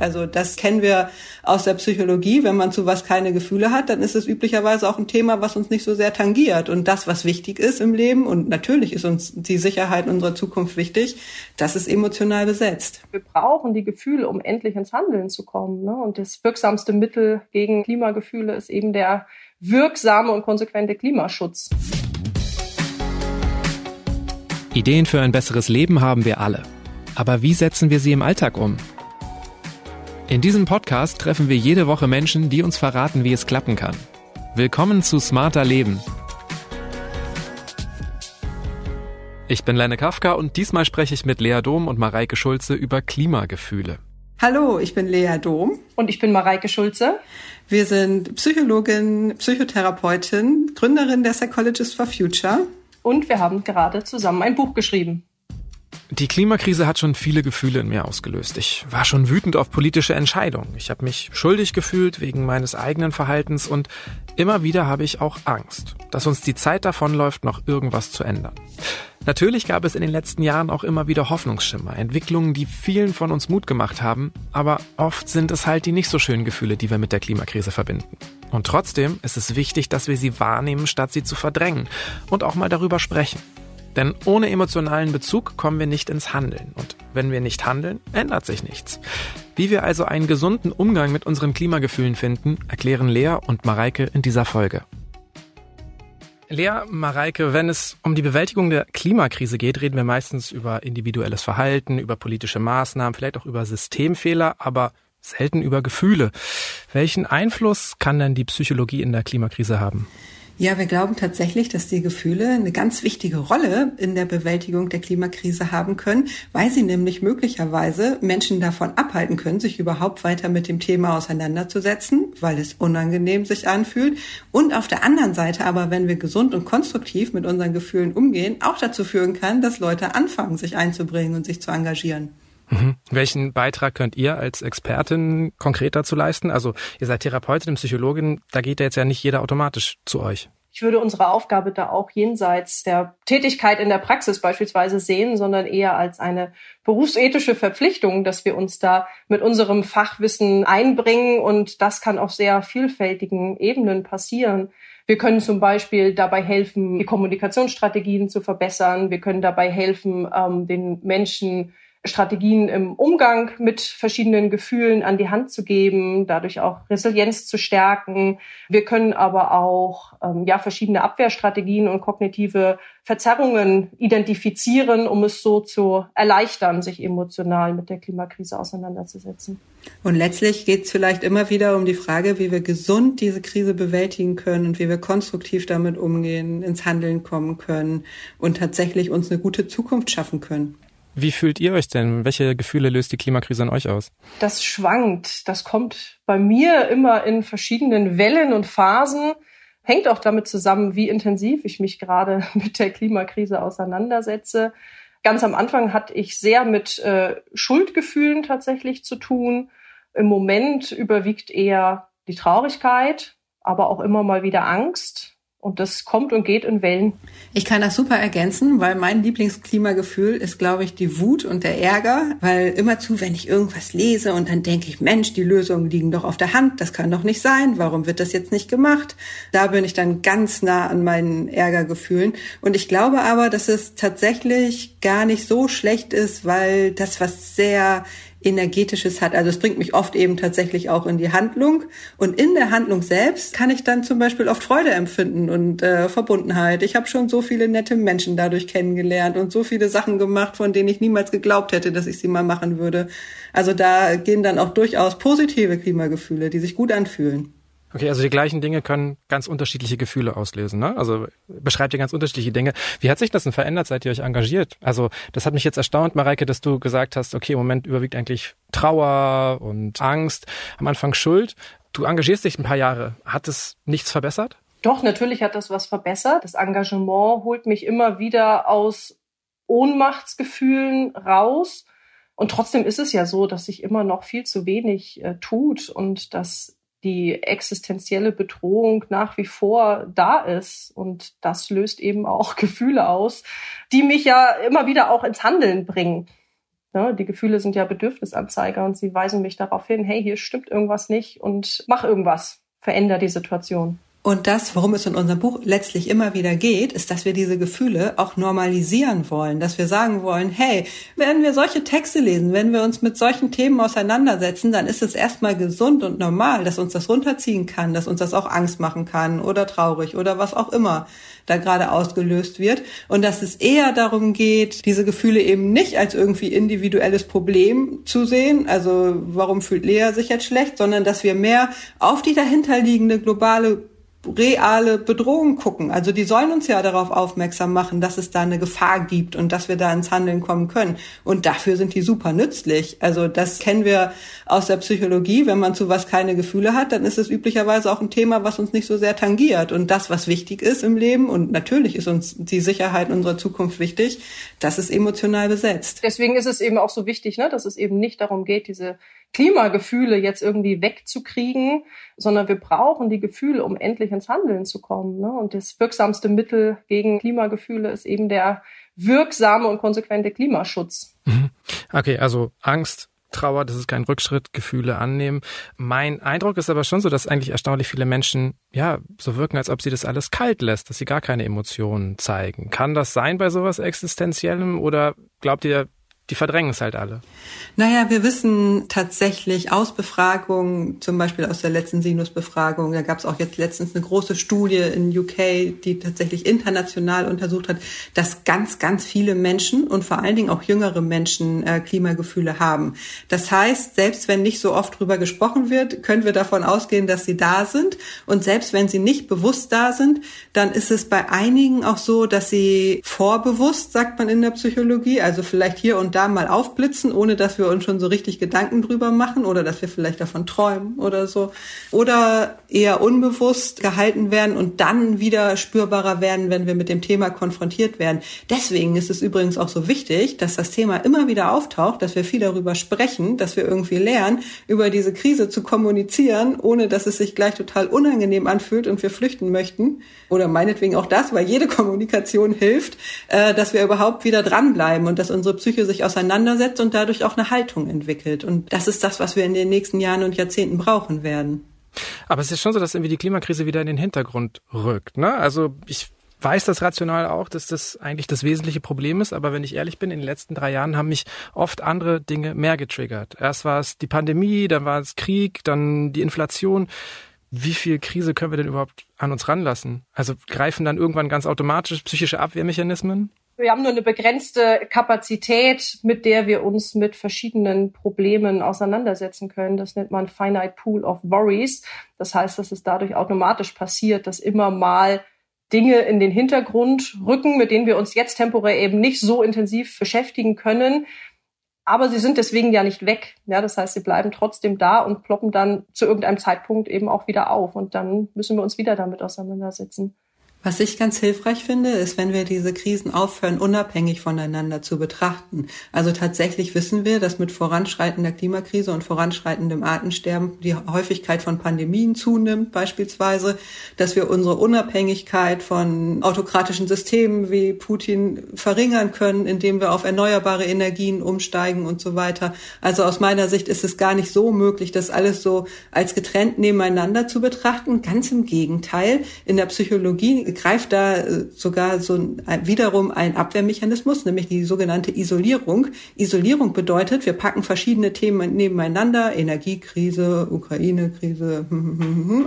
Also das kennen wir aus der Psychologie. Wenn man zu was keine Gefühle hat, dann ist es üblicherweise auch ein Thema, was uns nicht so sehr tangiert. Und das, was wichtig ist im Leben, und natürlich ist uns die Sicherheit unserer Zukunft wichtig, das ist emotional besetzt. Wir brauchen die Gefühle, um endlich ins Handeln zu kommen. Ne? Und das wirksamste Mittel gegen Klimagefühle ist eben der wirksame und konsequente Klimaschutz. Ideen für ein besseres Leben haben wir alle. Aber wie setzen wir sie im Alltag um? In diesem Podcast treffen wir jede Woche Menschen, die uns verraten, wie es klappen kann. Willkommen zu Smarter Leben. Ich bin Lenne Kafka und diesmal spreche ich mit Lea Dom und Mareike Schulze über Klimagefühle. Hallo, ich bin Lea Dom. Und ich bin Mareike Schulze. Wir sind Psychologin, Psychotherapeutin, Gründerin der Psychologist for Future. Und wir haben gerade zusammen ein Buch geschrieben. Die Klimakrise hat schon viele Gefühle in mir ausgelöst. Ich war schon wütend auf politische Entscheidungen. Ich habe mich schuldig gefühlt wegen meines eigenen Verhaltens und immer wieder habe ich auch Angst, dass uns die Zeit davonläuft, noch irgendwas zu ändern. Natürlich gab es in den letzten Jahren auch immer wieder Hoffnungsschimmer, Entwicklungen, die vielen von uns Mut gemacht haben, aber oft sind es halt die nicht so schönen Gefühle, die wir mit der Klimakrise verbinden. Und trotzdem ist es wichtig, dass wir sie wahrnehmen, statt sie zu verdrängen und auch mal darüber sprechen. Denn ohne emotionalen Bezug kommen wir nicht ins Handeln. Und wenn wir nicht handeln, ändert sich nichts. Wie wir also einen gesunden Umgang mit unseren Klimagefühlen finden, erklären Lea und Mareike in dieser Folge. Lea, Mareike, wenn es um die Bewältigung der Klimakrise geht, reden wir meistens über individuelles Verhalten, über politische Maßnahmen, vielleicht auch über Systemfehler, aber selten über Gefühle. Welchen Einfluss kann denn die Psychologie in der Klimakrise haben? Ja, wir glauben tatsächlich, dass die Gefühle eine ganz wichtige Rolle in der Bewältigung der Klimakrise haben können, weil sie nämlich möglicherweise Menschen davon abhalten können, sich überhaupt weiter mit dem Thema auseinanderzusetzen, weil es unangenehm sich anfühlt. Und auf der anderen Seite aber, wenn wir gesund und konstruktiv mit unseren Gefühlen umgehen, auch dazu führen kann, dass Leute anfangen, sich einzubringen und sich zu engagieren. Mhm. Welchen Beitrag könnt ihr als Expertin konkret dazu leisten? Also ihr seid Therapeutin, Psychologin, da geht ja jetzt ja nicht jeder automatisch zu euch. Ich würde unsere Aufgabe da auch jenseits der Tätigkeit in der Praxis beispielsweise sehen, sondern eher als eine berufsethische Verpflichtung, dass wir uns da mit unserem Fachwissen einbringen und das kann auf sehr vielfältigen Ebenen passieren. Wir können zum Beispiel dabei helfen, die Kommunikationsstrategien zu verbessern. Wir können dabei helfen, ähm, den Menschen Strategien im Umgang mit verschiedenen Gefühlen an die Hand zu geben, dadurch auch Resilienz zu stärken. Wir können aber auch ähm, ja verschiedene Abwehrstrategien und kognitive Verzerrungen identifizieren, um es so zu erleichtern, sich emotional mit der Klimakrise auseinanderzusetzen. Und letztlich geht es vielleicht immer wieder um die Frage, wie wir gesund diese Krise bewältigen können und wie wir konstruktiv damit umgehen, ins Handeln kommen können und tatsächlich uns eine gute Zukunft schaffen können. Wie fühlt ihr euch denn? Welche Gefühle löst die Klimakrise an euch aus? Das schwankt. Das kommt bei mir immer in verschiedenen Wellen und Phasen. Hängt auch damit zusammen, wie intensiv ich mich gerade mit der Klimakrise auseinandersetze. Ganz am Anfang hatte ich sehr mit äh, Schuldgefühlen tatsächlich zu tun. Im Moment überwiegt eher die Traurigkeit, aber auch immer mal wieder Angst. Und das kommt und geht in Wellen. Ich kann das super ergänzen, weil mein Lieblingsklimagefühl ist, glaube ich, die Wut und der Ärger. Weil immerzu, wenn ich irgendwas lese und dann denke ich, Mensch, die Lösungen liegen doch auf der Hand, das kann doch nicht sein, warum wird das jetzt nicht gemacht? Da bin ich dann ganz nah an meinen Ärgergefühlen. Und ich glaube aber, dass es tatsächlich gar nicht so schlecht ist, weil das was sehr Energetisches hat. Also es bringt mich oft eben tatsächlich auch in die Handlung. Und in der Handlung selbst kann ich dann zum Beispiel oft Freude empfinden und äh, Verbundenheit. Ich habe schon so viele nette Menschen dadurch kennengelernt und so viele Sachen gemacht, von denen ich niemals geglaubt hätte, dass ich sie mal machen würde. Also da gehen dann auch durchaus positive Klimagefühle, die sich gut anfühlen. Okay, also die gleichen Dinge können ganz unterschiedliche Gefühle auslösen. Ne? Also beschreibt ihr ganz unterschiedliche Dinge. Wie hat sich das denn verändert, seit ihr euch engagiert? Also das hat mich jetzt erstaunt, Mareike, dass du gesagt hast, okay, im Moment überwiegt eigentlich Trauer und Angst, am Anfang Schuld. Du engagierst dich ein paar Jahre. Hat es nichts verbessert? Doch, natürlich hat das was verbessert. Das Engagement holt mich immer wieder aus Ohnmachtsgefühlen raus. Und trotzdem ist es ja so, dass sich immer noch viel zu wenig äh, tut und dass die existenzielle Bedrohung nach wie vor da ist. Und das löst eben auch Gefühle aus, die mich ja immer wieder auch ins Handeln bringen. Ja, die Gefühle sind ja Bedürfnisanzeiger und sie weisen mich darauf hin, hey, hier stimmt irgendwas nicht und mach irgendwas, veränder die Situation. Und das, worum es in unserem Buch letztlich immer wieder geht, ist, dass wir diese Gefühle auch normalisieren wollen, dass wir sagen wollen, hey, wenn wir solche Texte lesen, wenn wir uns mit solchen Themen auseinandersetzen, dann ist es erstmal gesund und normal, dass uns das runterziehen kann, dass uns das auch Angst machen kann oder traurig oder was auch immer da gerade ausgelöst wird. Und dass es eher darum geht, diese Gefühle eben nicht als irgendwie individuelles Problem zu sehen, also warum fühlt Lea sich jetzt schlecht, sondern dass wir mehr auf die dahinterliegende globale reale Bedrohung gucken. Also die sollen uns ja darauf aufmerksam machen, dass es da eine Gefahr gibt und dass wir da ins Handeln kommen können. Und dafür sind die super nützlich. Also das kennen wir aus der Psychologie. Wenn man zu was keine Gefühle hat, dann ist es üblicherweise auch ein Thema, was uns nicht so sehr tangiert. Und das, was wichtig ist im Leben, und natürlich ist uns die Sicherheit unserer Zukunft wichtig, das ist emotional besetzt. Deswegen ist es eben auch so wichtig, ne, dass es eben nicht darum geht, diese Klimagefühle jetzt irgendwie wegzukriegen, sondern wir brauchen die Gefühle, um endlich ins Handeln zu kommen. Ne? Und das wirksamste Mittel gegen Klimagefühle ist eben der wirksame und konsequente Klimaschutz. Mhm. Okay, also Angst, Trauer, das ist kein Rückschritt, Gefühle annehmen. Mein Eindruck ist aber schon so, dass eigentlich erstaunlich viele Menschen, ja, so wirken, als ob sie das alles kalt lässt, dass sie gar keine Emotionen zeigen. Kann das sein bei sowas Existenziellem oder glaubt ihr, die verdrängen es halt alle. Naja, wir wissen tatsächlich aus Befragungen, zum Beispiel aus der letzten Sinus-Befragung, da gab es auch jetzt letztens eine große Studie in UK, die tatsächlich international untersucht hat, dass ganz, ganz viele Menschen und vor allen Dingen auch jüngere Menschen äh, Klimagefühle haben. Das heißt, selbst wenn nicht so oft drüber gesprochen wird, können wir davon ausgehen, dass sie da sind. Und selbst wenn sie nicht bewusst da sind, dann ist es bei einigen auch so, dass sie vorbewusst, sagt man in der Psychologie, also vielleicht hier und da da mal aufblitzen, ohne dass wir uns schon so richtig Gedanken drüber machen oder dass wir vielleicht davon träumen oder so. Oder eher unbewusst gehalten werden und dann wieder spürbarer werden, wenn wir mit dem Thema konfrontiert werden. Deswegen ist es übrigens auch so wichtig, dass das Thema immer wieder auftaucht, dass wir viel darüber sprechen, dass wir irgendwie lernen, über diese Krise zu kommunizieren, ohne dass es sich gleich total unangenehm anfühlt und wir flüchten möchten. Oder meinetwegen auch das, weil jede Kommunikation hilft, äh, dass wir überhaupt wieder dranbleiben und dass unsere Psyche sich auseinandersetzt und dadurch auch eine Haltung entwickelt. Und das ist das, was wir in den nächsten Jahren und Jahrzehnten brauchen werden. Aber es ist schon so, dass irgendwie die Klimakrise wieder in den Hintergrund rückt. Ne? Also ich weiß das rational auch, dass das eigentlich das wesentliche Problem ist, aber wenn ich ehrlich bin, in den letzten drei Jahren haben mich oft andere Dinge mehr getriggert. Erst war es die Pandemie, dann war es Krieg, dann die Inflation. Wie viel Krise können wir denn überhaupt an uns ranlassen? Also greifen dann irgendwann ganz automatisch psychische Abwehrmechanismen? Wir haben nur eine begrenzte Kapazität, mit der wir uns mit verschiedenen Problemen auseinandersetzen können. Das nennt man Finite Pool of Worries. Das heißt, dass es dadurch automatisch passiert, dass immer mal Dinge in den Hintergrund rücken, mit denen wir uns jetzt temporär eben nicht so intensiv beschäftigen können. Aber sie sind deswegen ja nicht weg. Ja, das heißt, sie bleiben trotzdem da und ploppen dann zu irgendeinem Zeitpunkt eben auch wieder auf. Und dann müssen wir uns wieder damit auseinandersetzen. Was ich ganz hilfreich finde, ist, wenn wir diese Krisen aufhören, unabhängig voneinander zu betrachten. Also tatsächlich wissen wir, dass mit voranschreitender Klimakrise und voranschreitendem Artensterben die Häufigkeit von Pandemien zunimmt, beispielsweise, dass wir unsere Unabhängigkeit von autokratischen Systemen wie Putin verringern können, indem wir auf erneuerbare Energien umsteigen und so weiter. Also aus meiner Sicht ist es gar nicht so möglich, das alles so als getrennt nebeneinander zu betrachten. Ganz im Gegenteil. In der Psychologie greift da äh, sogar so wiederum ein Abwehrmechanismus, nämlich die sogenannte Isolierung. Isolierung bedeutet, wir packen verschiedene Themen nebeneinander, Energiekrise, Ukraine-Krise,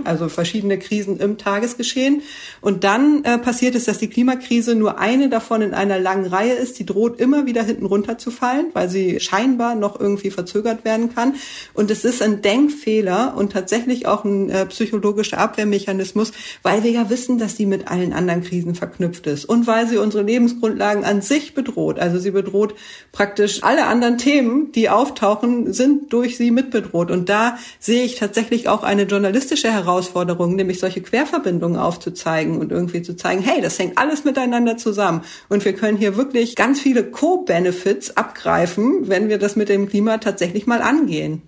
also verschiedene Krisen im Tagesgeschehen. Und dann äh, passiert es, dass die Klimakrise nur eine davon in einer langen Reihe ist, die droht immer wieder hinten runterzufallen, weil sie scheinbar noch irgendwie verzögert werden kann. Und es ist ein Denkfehler und tatsächlich auch ein äh, psychologischer Abwehrmechanismus, weil wir ja wissen, dass die mit allen anderen Krisen verknüpft ist und weil sie unsere Lebensgrundlagen an sich bedroht. Also sie bedroht praktisch alle anderen Themen, die auftauchen, sind durch sie mitbedroht. Und da sehe ich tatsächlich auch eine journalistische Herausforderung, nämlich solche Querverbindungen aufzuzeigen und irgendwie zu zeigen, hey, das hängt alles miteinander zusammen. Und wir können hier wirklich ganz viele Co-Benefits abgreifen, wenn wir das mit dem Klima tatsächlich mal angehen.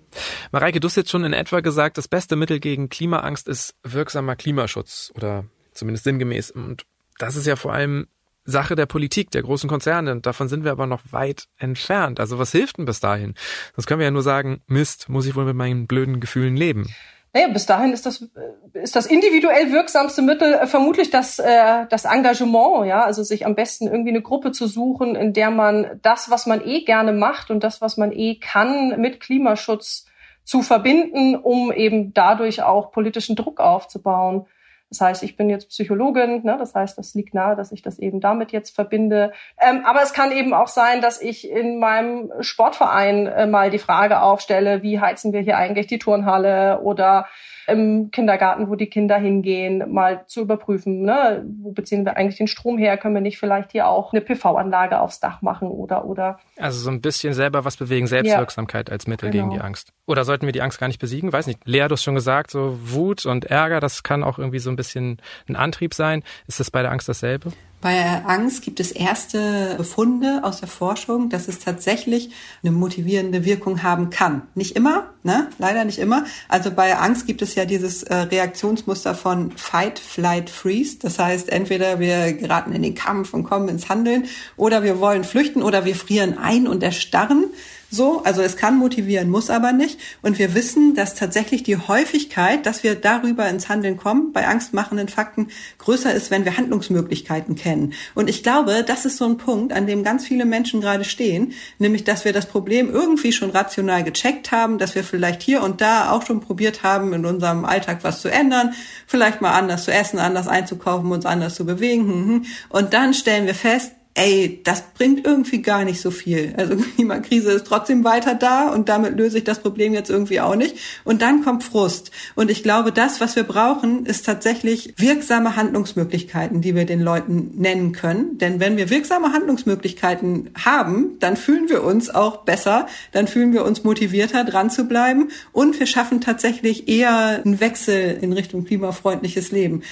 Mareike, du hast jetzt schon in etwa gesagt, das beste Mittel gegen Klimaangst ist wirksamer Klimaschutz oder zumindest sinngemäß. Und das ist ja vor allem Sache der Politik, der großen Konzerne. Und davon sind wir aber noch weit entfernt. Also was hilft denn bis dahin? Sonst können wir ja nur sagen, Mist, muss ich wohl mit meinen blöden Gefühlen leben. Naja, bis dahin ist das, ist das individuell wirksamste Mittel äh, vermutlich das, äh, das Engagement, ja, also sich am besten irgendwie eine Gruppe zu suchen, in der man das, was man eh gerne macht und das, was man eh kann, mit Klimaschutz zu verbinden, um eben dadurch auch politischen Druck aufzubauen. Das heißt, ich bin jetzt Psychologin, ne? das heißt, das liegt nahe, dass ich das eben damit jetzt verbinde. Ähm, aber es kann eben auch sein, dass ich in meinem Sportverein äh, mal die Frage aufstelle, wie heizen wir hier eigentlich die Turnhalle oder im Kindergarten, wo die Kinder hingehen, mal zu überprüfen, ne? wo beziehen wir eigentlich den Strom her, können wir nicht vielleicht hier auch eine PV-Anlage aufs Dach machen oder oder. Also so ein bisschen selber was bewegen, Selbstwirksamkeit ja. als Mittel genau. gegen die Angst. Oder sollten wir die Angst gar nicht besiegen? Weiß nicht. Lea, du hast schon gesagt, so Wut und Ärger, das kann auch irgendwie so ein bisschen ein Antrieb sein. Ist das bei der Angst dasselbe? Bei Angst gibt es erste Befunde aus der Forschung, dass es tatsächlich eine motivierende Wirkung haben kann. Nicht immer, ne? Leider nicht immer. Also bei Angst gibt es ja dieses äh, Reaktionsmuster von Fight, Flight, Freeze. Das heißt, entweder wir geraten in den Kampf und kommen ins Handeln oder wir wollen flüchten oder wir frieren ein und erstarren. So, also es kann motivieren, muss aber nicht. Und wir wissen, dass tatsächlich die Häufigkeit, dass wir darüber ins Handeln kommen, bei angstmachenden Fakten größer ist, wenn wir Handlungsmöglichkeiten kennen. Und ich glaube, das ist so ein Punkt, an dem ganz viele Menschen gerade stehen, nämlich, dass wir das Problem irgendwie schon rational gecheckt haben, dass wir vielleicht hier und da auch schon probiert haben, in unserem Alltag was zu ändern, vielleicht mal anders zu essen, anders einzukaufen, uns anders zu bewegen. Hm, hm. Und dann stellen wir fest, ey, das bringt irgendwie gar nicht so viel. Also Klimakrise ist trotzdem weiter da und damit löse ich das Problem jetzt irgendwie auch nicht. Und dann kommt Frust. Und ich glaube, das, was wir brauchen, ist tatsächlich wirksame Handlungsmöglichkeiten, die wir den Leuten nennen können. Denn wenn wir wirksame Handlungsmöglichkeiten haben, dann fühlen wir uns auch besser, dann fühlen wir uns motivierter, dran zu bleiben und wir schaffen tatsächlich eher einen Wechsel in Richtung klimafreundliches Leben.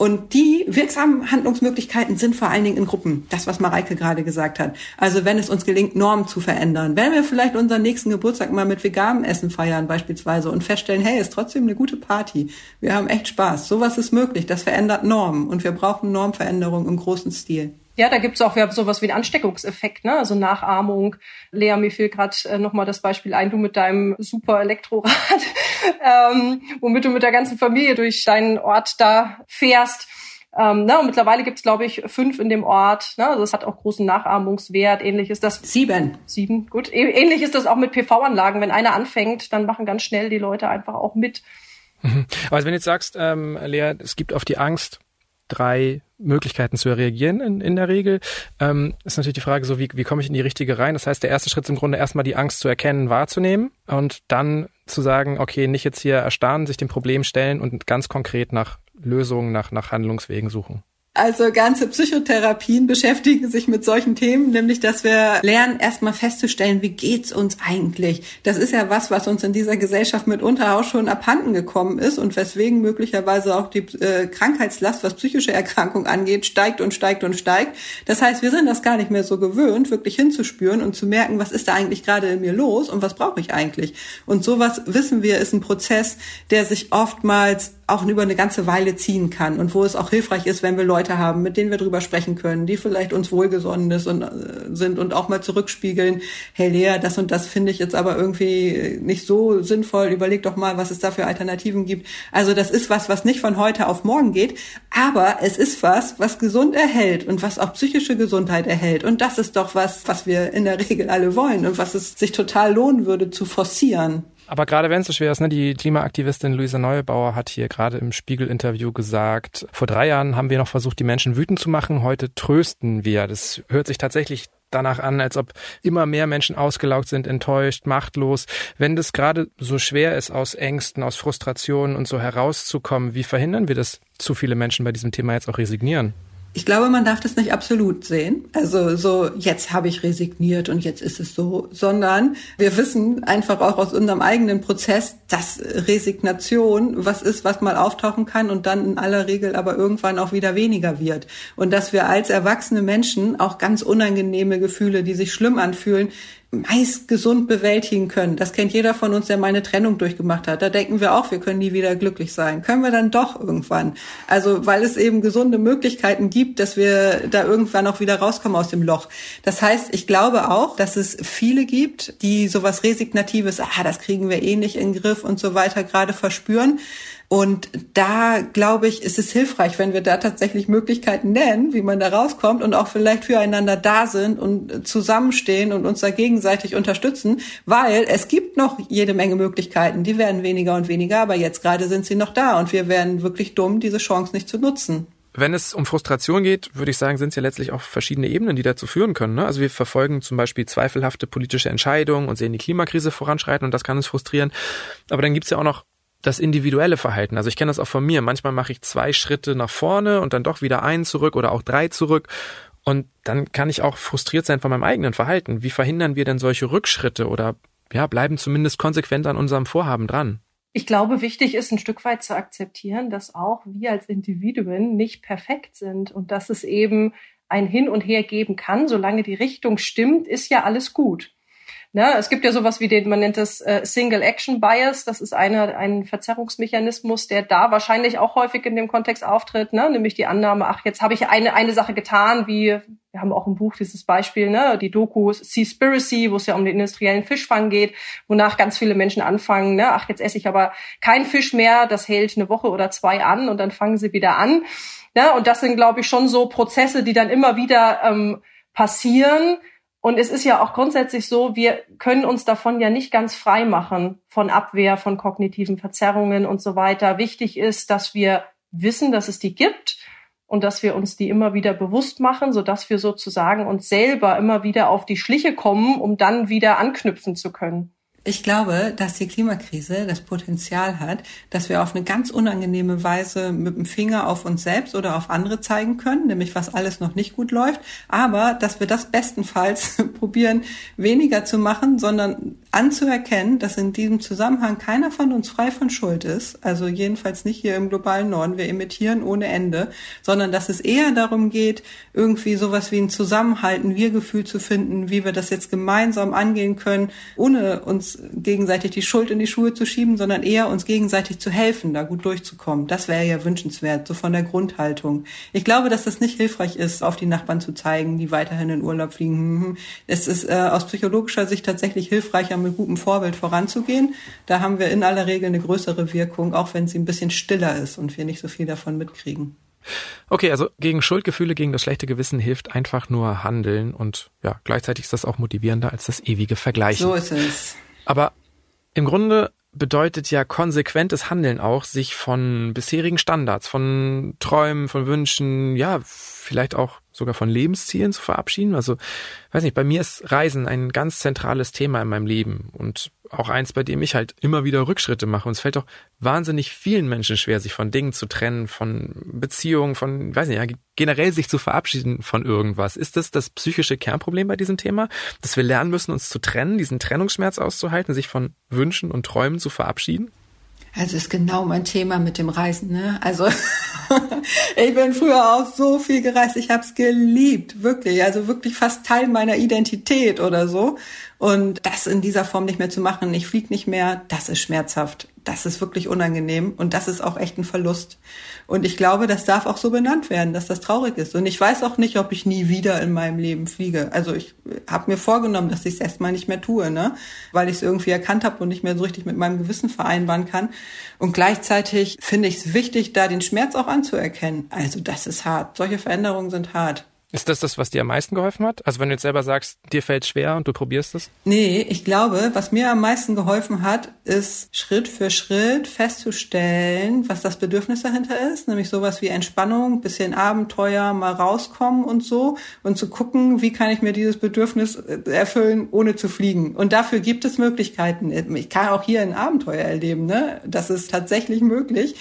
Und die wirksamen Handlungsmöglichkeiten sind vor allen Dingen in Gruppen. Das, was Mareike gerade gesagt hat. Also wenn es uns gelingt, Normen zu verändern. Wenn wir vielleicht unseren nächsten Geburtstag mal mit veganem Essen feiern beispielsweise und feststellen, hey, ist trotzdem eine gute Party. Wir haben echt Spaß. Sowas ist möglich. Das verändert Normen. Und wir brauchen Normveränderung im großen Stil. Ja, da gibt's auch ja, sowas wie einen Ansteckungseffekt, ne? also Nachahmung. Lea, mir fiel gerade äh, nochmal das Beispiel ein, du mit deinem super Elektrorad, ähm, womit du mit der ganzen Familie durch deinen Ort da fährst. Ähm, ne, und mittlerweile gibt's glaube ich, fünf in dem Ort. Ne? Also das hat auch großen Nachahmungswert. Ähnlich ist das. Sieben. Sieben, gut. Ähnlich ist das auch mit PV-Anlagen. Wenn einer anfängt, dann machen ganz schnell die Leute einfach auch mit. Aber wenn du jetzt sagst, ähm, Lea, es gibt auf die Angst drei Möglichkeiten zu reagieren in, in der Regel. Ähm, ist natürlich die Frage so, wie, wie komme ich in die richtige rein? Das heißt, der erste Schritt ist im Grunde erstmal die Angst zu erkennen, wahrzunehmen und dann zu sagen, okay, nicht jetzt hier erstarren, sich dem Problem stellen und ganz konkret nach Lösungen, nach, nach Handlungswegen suchen. Also ganze Psychotherapien beschäftigen sich mit solchen Themen, nämlich dass wir lernen, erstmal festzustellen, wie geht's uns eigentlich. Das ist ja was, was uns in dieser Gesellschaft mitunter auch schon abhanden gekommen ist und weswegen möglicherweise auch die äh, Krankheitslast, was psychische Erkrankung angeht, steigt und steigt und steigt. Das heißt, wir sind das gar nicht mehr so gewöhnt, wirklich hinzuspüren und zu merken, was ist da eigentlich gerade in mir los und was brauche ich eigentlich. Und sowas wissen wir, ist ein Prozess, der sich oftmals auch über eine ganze Weile ziehen kann und wo es auch hilfreich ist, wenn wir Leute haben, mit denen wir drüber sprechen können, die vielleicht uns wohlgesonnen äh, sind und auch mal zurückspiegeln, hey Lea, das und das finde ich jetzt aber irgendwie nicht so sinnvoll, überleg doch mal, was es da für Alternativen gibt. Also das ist was, was nicht von heute auf morgen geht, aber es ist was, was gesund erhält und was auch psychische Gesundheit erhält und das ist doch was, was wir in der Regel alle wollen und was es sich total lohnen würde zu forcieren. Aber gerade wenn es so schwer ist, ne, die Klimaaktivistin Luisa Neubauer hat hier gerade im Spiegel-Interview gesagt, vor drei Jahren haben wir noch versucht, die Menschen wütend zu machen, heute trösten wir. Das hört sich tatsächlich danach an, als ob immer mehr Menschen ausgelaugt sind, enttäuscht, machtlos. Wenn das gerade so schwer ist, aus Ängsten, aus Frustrationen und so herauszukommen, wie verhindern wir das, zu viele Menschen bei diesem Thema jetzt auch resignieren? Ich glaube, man darf das nicht absolut sehen. Also so, jetzt habe ich resigniert und jetzt ist es so, sondern wir wissen einfach auch aus unserem eigenen Prozess, dass Resignation was ist, was mal auftauchen kann und dann in aller Regel aber irgendwann auch wieder weniger wird. Und dass wir als erwachsene Menschen auch ganz unangenehme Gefühle, die sich schlimm anfühlen, meist gesund bewältigen können. Das kennt jeder von uns, der mal eine Trennung durchgemacht hat. Da denken wir auch, wir können nie wieder glücklich sein. Können wir dann doch irgendwann. Also, weil es eben gesunde Möglichkeiten gibt, dass wir da irgendwann auch wieder rauskommen aus dem Loch. Das heißt, ich glaube auch, dass es viele gibt, die sowas Resignatives, ah, das kriegen wir eh nicht in den Griff und so weiter gerade verspüren. Und da, glaube ich, ist es hilfreich, wenn wir da tatsächlich Möglichkeiten nennen, wie man da rauskommt und auch vielleicht füreinander da sind und zusammenstehen und uns da gegenseitig unterstützen, weil es gibt noch jede Menge Möglichkeiten. Die werden weniger und weniger, aber jetzt gerade sind sie noch da und wir werden wirklich dumm, diese Chance nicht zu nutzen. Wenn es um Frustration geht, würde ich sagen, sind es ja letztlich auch verschiedene Ebenen, die dazu führen können. Ne? Also wir verfolgen zum Beispiel zweifelhafte politische Entscheidungen und sehen die Klimakrise voranschreiten und das kann uns frustrieren. Aber dann gibt es ja auch noch das individuelle Verhalten. Also ich kenne das auch von mir. Manchmal mache ich zwei Schritte nach vorne und dann doch wieder einen zurück oder auch drei zurück. Und dann kann ich auch frustriert sein von meinem eigenen Verhalten. Wie verhindern wir denn solche Rückschritte oder ja, bleiben zumindest konsequent an unserem Vorhaben dran? Ich glaube, wichtig ist ein Stück weit zu akzeptieren, dass auch wir als Individuen nicht perfekt sind und dass es eben ein Hin und Her geben kann. Solange die Richtung stimmt, ist ja alles gut. Ne? Es gibt ja sowas wie den, man nennt das äh, Single Action Bias. Das ist eine, ein Verzerrungsmechanismus, der da wahrscheinlich auch häufig in dem Kontext auftritt, ne? nämlich die Annahme, ach, jetzt habe ich eine, eine Sache getan, wie, wir haben auch im Buch dieses Beispiel, ne? die Doku Seaspiracy, wo es ja um den industriellen Fischfang geht, wonach ganz viele Menschen anfangen, ne? ach, jetzt esse ich aber kein Fisch mehr, das hält eine Woche oder zwei an und dann fangen sie wieder an. Ne? Und das sind, glaube ich, schon so Prozesse, die dann immer wieder ähm, passieren, und es ist ja auch grundsätzlich so, wir können uns davon ja nicht ganz frei machen von Abwehr, von kognitiven Verzerrungen und so weiter. Wichtig ist, dass wir wissen, dass es die gibt und dass wir uns die immer wieder bewusst machen, so dass wir sozusagen uns selber immer wieder auf die Schliche kommen, um dann wieder anknüpfen zu können. Ich glaube, dass die Klimakrise das Potenzial hat, dass wir auf eine ganz unangenehme Weise mit dem Finger auf uns selbst oder auf andere zeigen können, nämlich was alles noch nicht gut läuft, aber dass wir das bestenfalls probieren, weniger zu machen, sondern anzuerkennen, dass in diesem Zusammenhang keiner von uns frei von Schuld ist, also jedenfalls nicht hier im globalen Norden, wir emittieren ohne Ende, sondern dass es eher darum geht, irgendwie sowas wie ein Zusammenhalten, Wir-Gefühl zu finden, wie wir das jetzt gemeinsam angehen können, ohne uns gegenseitig die Schuld in die Schuhe zu schieben, sondern eher uns gegenseitig zu helfen, da gut durchzukommen. Das wäre ja wünschenswert, so von der Grundhaltung. Ich glaube, dass das nicht hilfreich ist, auf die Nachbarn zu zeigen, die weiterhin in Urlaub fliegen. Hm, hm. Es ist äh, aus psychologischer Sicht tatsächlich hilfreicher, mit gutem Vorbild voranzugehen. Da haben wir in aller Regel eine größere Wirkung, auch wenn sie ein bisschen stiller ist und wir nicht so viel davon mitkriegen. Okay, also gegen Schuldgefühle, gegen das schlechte Gewissen hilft einfach nur handeln und ja, gleichzeitig ist das auch motivierender als das ewige Vergleichen. So ist es. Aber im Grunde bedeutet ja konsequentes Handeln auch, sich von bisherigen Standards, von Träumen, von Wünschen, ja, vielleicht auch sogar von Lebenszielen zu verabschieden. Also, weiß nicht, bei mir ist Reisen ein ganz zentrales Thema in meinem Leben und auch eins, bei dem ich halt immer wieder Rückschritte mache. Und es fällt doch wahnsinnig vielen Menschen schwer, sich von Dingen zu trennen, von Beziehungen, von, weiß nicht, ja, generell sich zu verabschieden von irgendwas. Ist das das psychische Kernproblem bei diesem Thema? Dass wir lernen müssen, uns zu trennen, diesen Trennungsschmerz auszuhalten, sich von Wünschen und Träumen zu verabschieden? Also ist genau mein Thema mit dem Reisen. Ne? Also ich bin früher auch so viel gereist. Ich habe es geliebt, wirklich. Also wirklich fast Teil meiner Identität oder so. Und das in dieser Form nicht mehr zu machen, ich fliege nicht mehr, das ist schmerzhaft. Das ist wirklich unangenehm und das ist auch echt ein Verlust. Und ich glaube, das darf auch so benannt werden, dass das traurig ist. Und ich weiß auch nicht, ob ich nie wieder in meinem Leben fliege. Also ich habe mir vorgenommen, dass ich es erstmal nicht mehr tue, ne? weil ich es irgendwie erkannt habe und nicht mehr so richtig mit meinem Gewissen vereinbaren kann. Und gleichzeitig finde ich es wichtig, da den Schmerz auch anzuerkennen. Also das ist hart. Solche Veränderungen sind hart. Ist das das, was dir am meisten geholfen hat? Also wenn du jetzt selber sagst, dir fällt schwer und du probierst es? Nee, ich glaube, was mir am meisten geholfen hat, ist Schritt für Schritt festzustellen, was das Bedürfnis dahinter ist, nämlich sowas wie Entspannung, bisschen Abenteuer, mal rauskommen und so und zu gucken, wie kann ich mir dieses Bedürfnis äh, erfüllen, ohne zu fliegen. Und dafür gibt es Möglichkeiten. Ich kann auch hier ein Abenteuer erleben, ne? Das ist tatsächlich möglich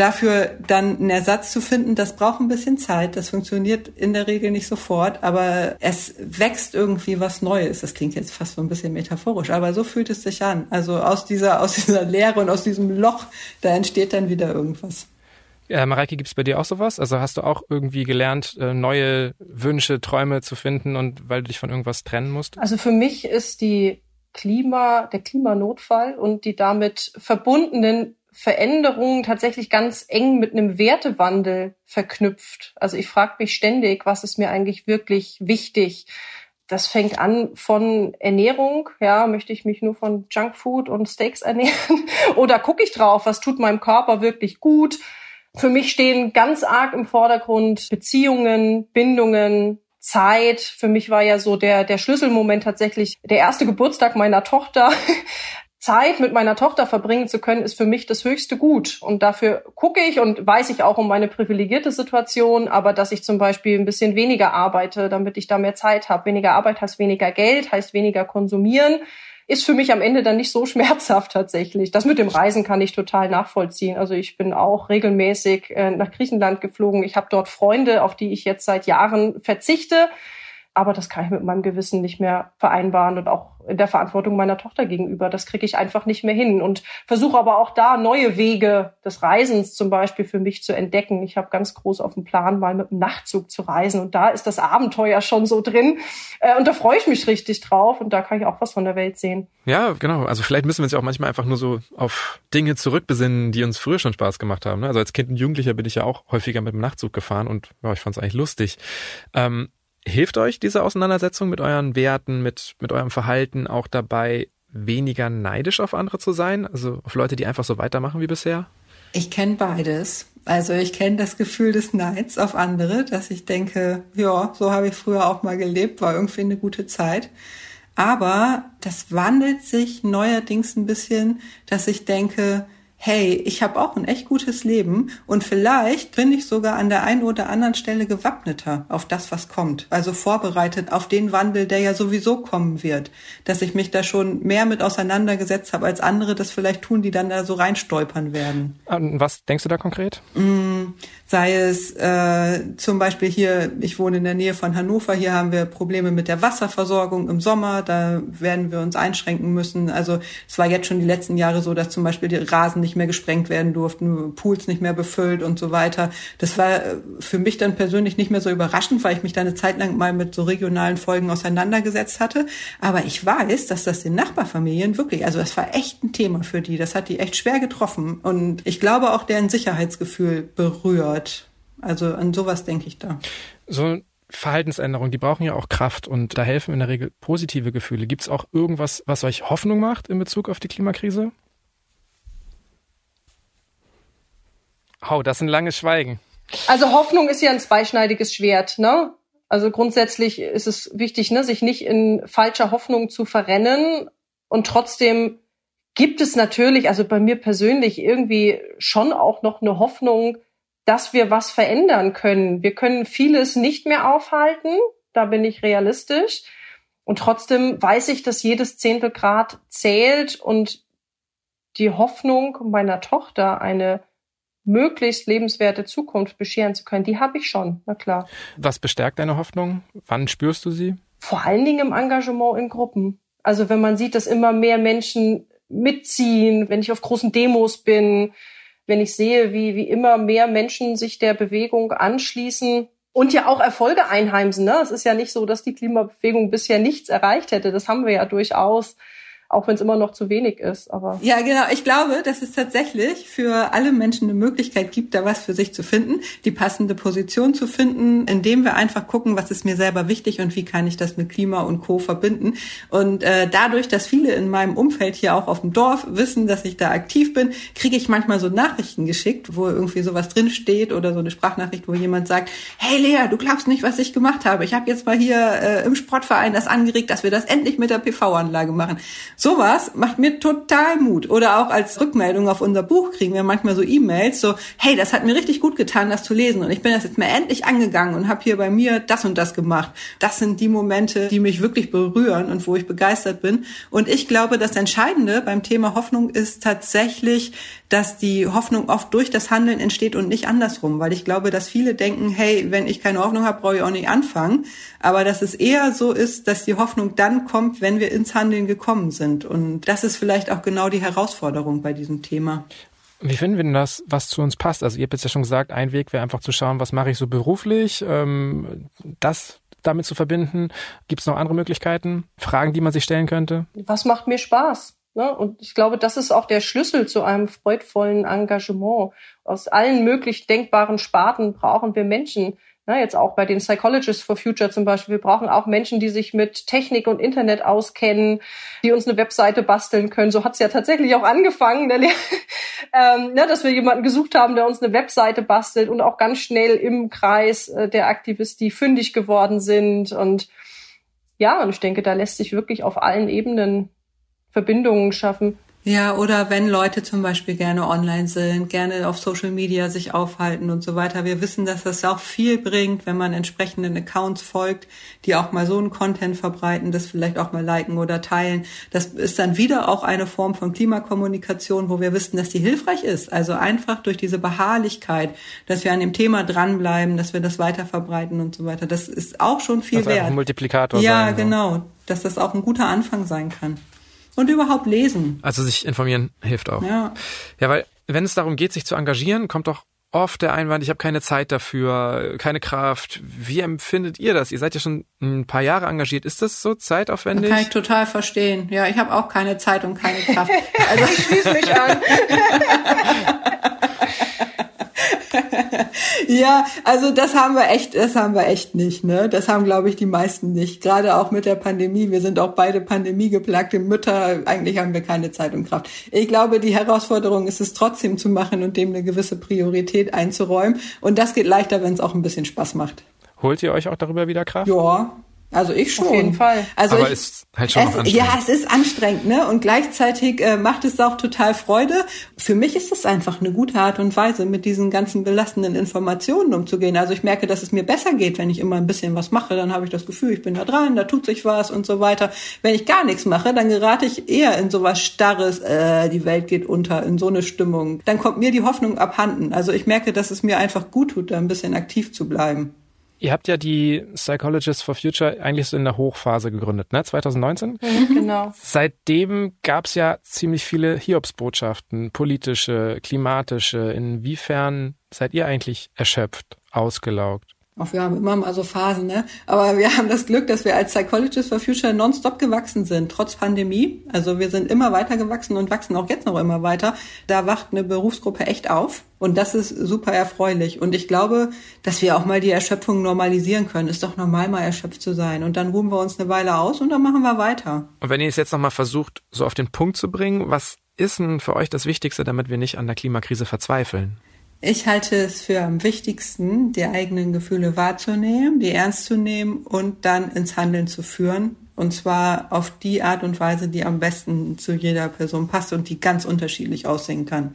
dafür dann einen Ersatz zu finden, das braucht ein bisschen Zeit. Das funktioniert in der Regel nicht sofort, aber es wächst irgendwie was Neues. Das klingt jetzt fast so ein bisschen metaphorisch, aber so fühlt es sich an. Also aus dieser, aus dieser Leere und aus diesem Loch, da entsteht dann wieder irgendwas. Ja, Mareike, gibt's bei dir auch sowas? Also hast du auch irgendwie gelernt, äh, neue Wünsche, Träume zu finden und weil du dich von irgendwas trennen musst? Also für mich ist die Klima, der Klimanotfall und die damit verbundenen Veränderungen tatsächlich ganz eng mit einem Wertewandel verknüpft. Also ich frage mich ständig, was ist mir eigentlich wirklich wichtig? Das fängt an von Ernährung, ja, möchte ich mich nur von Junkfood und Steaks ernähren? Oder gucke ich drauf, was tut meinem Körper wirklich gut? Für mich stehen ganz arg im Vordergrund Beziehungen, Bindungen, Zeit. Für mich war ja so der, der Schlüsselmoment tatsächlich der erste Geburtstag meiner Tochter. Zeit mit meiner Tochter verbringen zu können, ist für mich das höchste Gut. Und dafür gucke ich und weiß ich auch um meine privilegierte Situation, aber dass ich zum Beispiel ein bisschen weniger arbeite, damit ich da mehr Zeit habe. Weniger Arbeit heißt weniger Geld, heißt weniger konsumieren ist für mich am Ende dann nicht so schmerzhaft tatsächlich. Das mit dem Reisen kann ich total nachvollziehen. Also ich bin auch regelmäßig äh, nach Griechenland geflogen. Ich habe dort Freunde, auf die ich jetzt seit Jahren verzichte aber das kann ich mit meinem Gewissen nicht mehr vereinbaren und auch in der Verantwortung meiner Tochter gegenüber. Das kriege ich einfach nicht mehr hin und versuche aber auch da neue Wege des Reisens zum Beispiel für mich zu entdecken. Ich habe ganz groß auf dem Plan, mal mit dem Nachtzug zu reisen und da ist das Abenteuer schon so drin äh, und da freue ich mich richtig drauf und da kann ich auch was von der Welt sehen. Ja, genau. Also vielleicht müssen wir uns ja auch manchmal einfach nur so auf Dinge zurückbesinnen, die uns früher schon Spaß gemacht haben. Ne? Also als Kind und Jugendlicher bin ich ja auch häufiger mit dem Nachtzug gefahren und ja, ich fand es eigentlich lustig. Ähm, Hilft euch diese Auseinandersetzung mit euren Werten, mit, mit eurem Verhalten auch dabei, weniger neidisch auf andere zu sein? Also auf Leute, die einfach so weitermachen wie bisher? Ich kenne beides. Also ich kenne das Gefühl des Neids auf andere, dass ich denke, ja, so habe ich früher auch mal gelebt, war irgendwie eine gute Zeit. Aber das wandelt sich neuerdings ein bisschen, dass ich denke, hey, ich habe auch ein echt gutes Leben und vielleicht bin ich sogar an der einen oder anderen Stelle gewappneter auf das, was kommt. Also vorbereitet auf den Wandel, der ja sowieso kommen wird. Dass ich mich da schon mehr mit auseinandergesetzt habe als andere das vielleicht tun, die dann da so reinstolpern werden. Was denkst du da konkret? Mm, sei es äh, zum Beispiel hier, ich wohne in der Nähe von Hannover, hier haben wir Probleme mit der Wasserversorgung im Sommer, da werden wir uns einschränken müssen. Also es war jetzt schon die letzten Jahre so, dass zum Beispiel die Rasen nicht mehr gesprengt werden durften, Pools nicht mehr befüllt und so weiter. Das war äh, für mich dann persönlich nicht mehr so überraschend, weil ich mich da eine Zeit lang mal mit so regionalen Folgen auseinandergesetzt hatte. Aber ich weiß, dass das den Nachbarfamilien wirklich, also das war echt ein Thema für die. Das hat die echt schwer getroffen. Und ich glaube auch deren Sicherheitsgefühl berührt. Also an sowas denke ich da. So Verhaltensänderungen, die brauchen ja auch Kraft und da helfen in der Regel positive Gefühle. Gibt es auch irgendwas, was euch Hoffnung macht in Bezug auf die Klimakrise? Oh, das ist ein langes Schweigen. Also Hoffnung ist ja ein zweischneidiges Schwert, ne? Also grundsätzlich ist es wichtig, ne, sich nicht in falscher Hoffnung zu verrennen. Und trotzdem gibt es natürlich, also bei mir persönlich irgendwie schon auch noch eine Hoffnung, dass wir was verändern können. Wir können vieles nicht mehr aufhalten. Da bin ich realistisch. Und trotzdem weiß ich, dass jedes Zehntel Grad zählt und die Hoffnung meiner Tochter, eine möglichst lebenswerte Zukunft bescheren zu können, die habe ich schon, na klar. Was bestärkt deine Hoffnung? Wann spürst du sie? Vor allen Dingen im Engagement in Gruppen. Also wenn man sieht, dass immer mehr Menschen mitziehen, wenn ich auf großen Demos bin, wenn ich sehe, wie, wie immer mehr Menschen sich der Bewegung anschließen und ja auch Erfolge einheimsen. Ne? Es ist ja nicht so, dass die Klimabewegung bisher nichts erreicht hätte. Das haben wir ja durchaus auch wenn es immer noch zu wenig ist. Aber ja, genau. Ich glaube, dass es tatsächlich für alle Menschen eine Möglichkeit gibt, da was für sich zu finden, die passende Position zu finden, indem wir einfach gucken, was ist mir selber wichtig und wie kann ich das mit Klima und Co. verbinden. Und äh, dadurch, dass viele in meinem Umfeld hier auch auf dem Dorf wissen, dass ich da aktiv bin, kriege ich manchmal so Nachrichten geschickt, wo irgendwie sowas drin steht oder so eine Sprachnachricht, wo jemand sagt, hey Lea, du glaubst nicht, was ich gemacht habe. Ich habe jetzt mal hier äh, im Sportverein das angeregt, dass wir das endlich mit der PV-Anlage machen. Sowas macht mir total Mut. Oder auch als Rückmeldung auf unser Buch kriegen wir manchmal so E-Mails, so, hey, das hat mir richtig gut getan, das zu lesen. Und ich bin das jetzt mal endlich angegangen und habe hier bei mir das und das gemacht. Das sind die Momente, die mich wirklich berühren und wo ich begeistert bin. Und ich glaube, das Entscheidende beim Thema Hoffnung ist tatsächlich, dass die Hoffnung oft durch das Handeln entsteht und nicht andersrum. Weil ich glaube, dass viele denken, hey, wenn ich keine Hoffnung habe, brauche ich auch nicht anfangen. Aber dass es eher so ist, dass die Hoffnung dann kommt, wenn wir ins Handeln gekommen sind sind. Und das ist vielleicht auch genau die Herausforderung bei diesem Thema. Wie finden wir denn das, was zu uns passt? Also ihr habt jetzt ja schon gesagt, ein Weg wäre einfach zu schauen, was mache ich so beruflich, ähm, das damit zu verbinden. Gibt es noch andere Möglichkeiten, Fragen, die man sich stellen könnte? Was macht mir Spaß? Ne? Und ich glaube, das ist auch der Schlüssel zu einem freudvollen Engagement. Aus allen möglich denkbaren Sparten brauchen wir Menschen, na, jetzt auch bei den Psychologists for Future zum Beispiel. Wir brauchen auch Menschen, die sich mit Technik und Internet auskennen, die uns eine Webseite basteln können. So hat es ja tatsächlich auch angefangen, der ähm, ne, dass wir jemanden gesucht haben, der uns eine Webseite bastelt und auch ganz schnell im Kreis äh, der Aktivisten, die fündig geworden sind. Und ja, und ich denke, da lässt sich wirklich auf allen Ebenen Verbindungen schaffen. Ja, oder wenn Leute zum Beispiel gerne online sind, gerne auf Social Media sich aufhalten und so weiter. Wir wissen, dass das auch viel bringt, wenn man entsprechenden Accounts folgt, die auch mal so einen Content verbreiten, das vielleicht auch mal liken oder teilen. Das ist dann wieder auch eine Form von Klimakommunikation, wo wir wissen, dass die hilfreich ist. Also einfach durch diese Beharrlichkeit, dass wir an dem Thema dranbleiben, dass wir das weiter verbreiten und so weiter. Das ist auch schon viel also wert. Ein Multiplikator ja, sein, genau. Dass das auch ein guter Anfang sein kann und überhaupt lesen. Also sich informieren hilft auch. Ja. Ja, weil wenn es darum geht, sich zu engagieren, kommt doch oft der Einwand, ich habe keine Zeit dafür, keine Kraft. Wie empfindet ihr das? Ihr seid ja schon ein paar Jahre engagiert. Ist das so zeitaufwendig? Das kann ich total verstehen. Ja, ich habe auch keine Zeit und keine Kraft. Also ich schließe mich an. ja, also das haben wir echt, das haben wir echt nicht, ne? Das haben, glaube ich, die meisten nicht. Gerade auch mit der Pandemie. Wir sind auch beide pandemiegeplagte Mütter. Eigentlich haben wir keine Zeit und Kraft. Ich glaube, die Herausforderung ist es trotzdem zu machen und dem eine gewisse Priorität einzuräumen. Und das geht leichter, wenn es auch ein bisschen Spaß macht. Holt ihr euch auch darüber wieder Kraft? Ja, also ich schon. Auf jeden Fall. Also Aber ich, ist halt schon es, noch anstrengend. Ja, es ist anstrengend, ne? Und gleichzeitig äh, macht es auch total Freude. Für mich ist es einfach eine gute Art und Weise, mit diesen ganzen belastenden Informationen umzugehen. Also ich merke, dass es mir besser geht, wenn ich immer ein bisschen was mache. Dann habe ich das Gefühl, ich bin da dran, da tut sich was und so weiter. Wenn ich gar nichts mache, dann gerate ich eher in sowas Starres, äh, die Welt geht unter, in so eine Stimmung. Dann kommt mir die Hoffnung abhanden. Also ich merke, dass es mir einfach gut tut, da ein bisschen aktiv zu bleiben. Ihr habt ja die Psychologists for Future eigentlich so in der Hochphase gegründet, ne? 2019? Mhm, genau. Seitdem gab's ja ziemlich viele Hiobsbotschaften, politische, klimatische. Inwiefern seid ihr eigentlich erschöpft, ausgelaugt? Auch wir haben immer mal so Phasen, ne? Aber wir haben das Glück, dass wir als Psychologists for Future nonstop gewachsen sind, trotz Pandemie. Also wir sind immer weiter gewachsen und wachsen auch jetzt noch immer weiter. Da wacht eine Berufsgruppe echt auf. Und das ist super erfreulich. Und ich glaube, dass wir auch mal die Erschöpfung normalisieren können. Ist doch normal, mal erschöpft zu sein. Und dann ruhen wir uns eine Weile aus und dann machen wir weiter. Und wenn ihr es jetzt nochmal versucht, so auf den Punkt zu bringen, was ist denn für euch das Wichtigste, damit wir nicht an der Klimakrise verzweifeln? Ich halte es für am wichtigsten, die eigenen Gefühle wahrzunehmen, die ernst zu nehmen und dann ins Handeln zu führen. Und zwar auf die Art und Weise, die am besten zu jeder Person passt und die ganz unterschiedlich aussehen kann.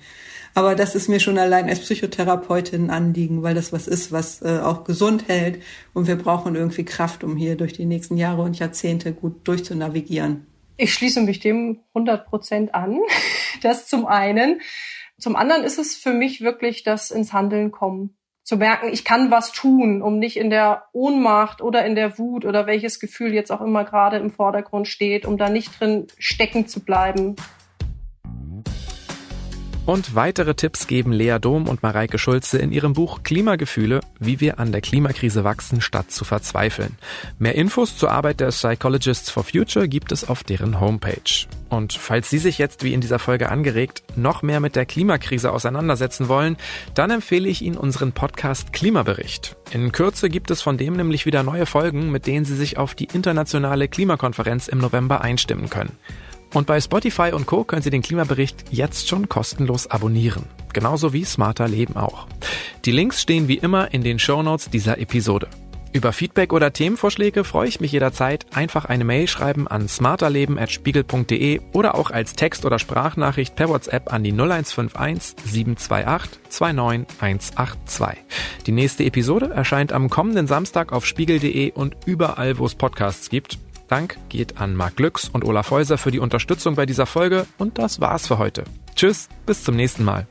Aber das ist mir schon allein als Psychotherapeutin ein Anliegen, weil das was ist, was äh, auch gesund hält. Und wir brauchen irgendwie Kraft, um hier durch die nächsten Jahre und Jahrzehnte gut durchzunavigieren. Ich schließe mich dem 100 Prozent an. Das zum einen. Zum anderen ist es für mich wirklich das ins Handeln kommen. Zu merken, ich kann was tun, um nicht in der Ohnmacht oder in der Wut oder welches Gefühl jetzt auch immer gerade im Vordergrund steht, um da nicht drin stecken zu bleiben. Und weitere Tipps geben Lea Dom und Mareike Schulze in ihrem Buch Klimagefühle, wie wir an der Klimakrise wachsen, statt zu verzweifeln. Mehr Infos zur Arbeit der Psychologists for Future gibt es auf deren Homepage. Und falls Sie sich jetzt, wie in dieser Folge angeregt, noch mehr mit der Klimakrise auseinandersetzen wollen, dann empfehle ich Ihnen unseren Podcast Klimabericht. In Kürze gibt es von dem nämlich wieder neue Folgen, mit denen Sie sich auf die internationale Klimakonferenz im November einstimmen können. Und bei Spotify und Co. können Sie den Klimabericht jetzt schon kostenlos abonnieren. Genauso wie Smarter Leben auch. Die Links stehen wie immer in den Shownotes dieser Episode. Über Feedback oder Themenvorschläge freue ich mich jederzeit. Einfach eine Mail schreiben an smarterleben.spiegel.de oder auch als Text- oder Sprachnachricht per WhatsApp an die 0151 728 29182. Die nächste Episode erscheint am kommenden Samstag auf spiegel.de und überall, wo es Podcasts gibt. Dank geht an Marc Glücks und Olaf Häuser für die Unterstützung bei dieser Folge und das war's für heute. Tschüss, bis zum nächsten Mal.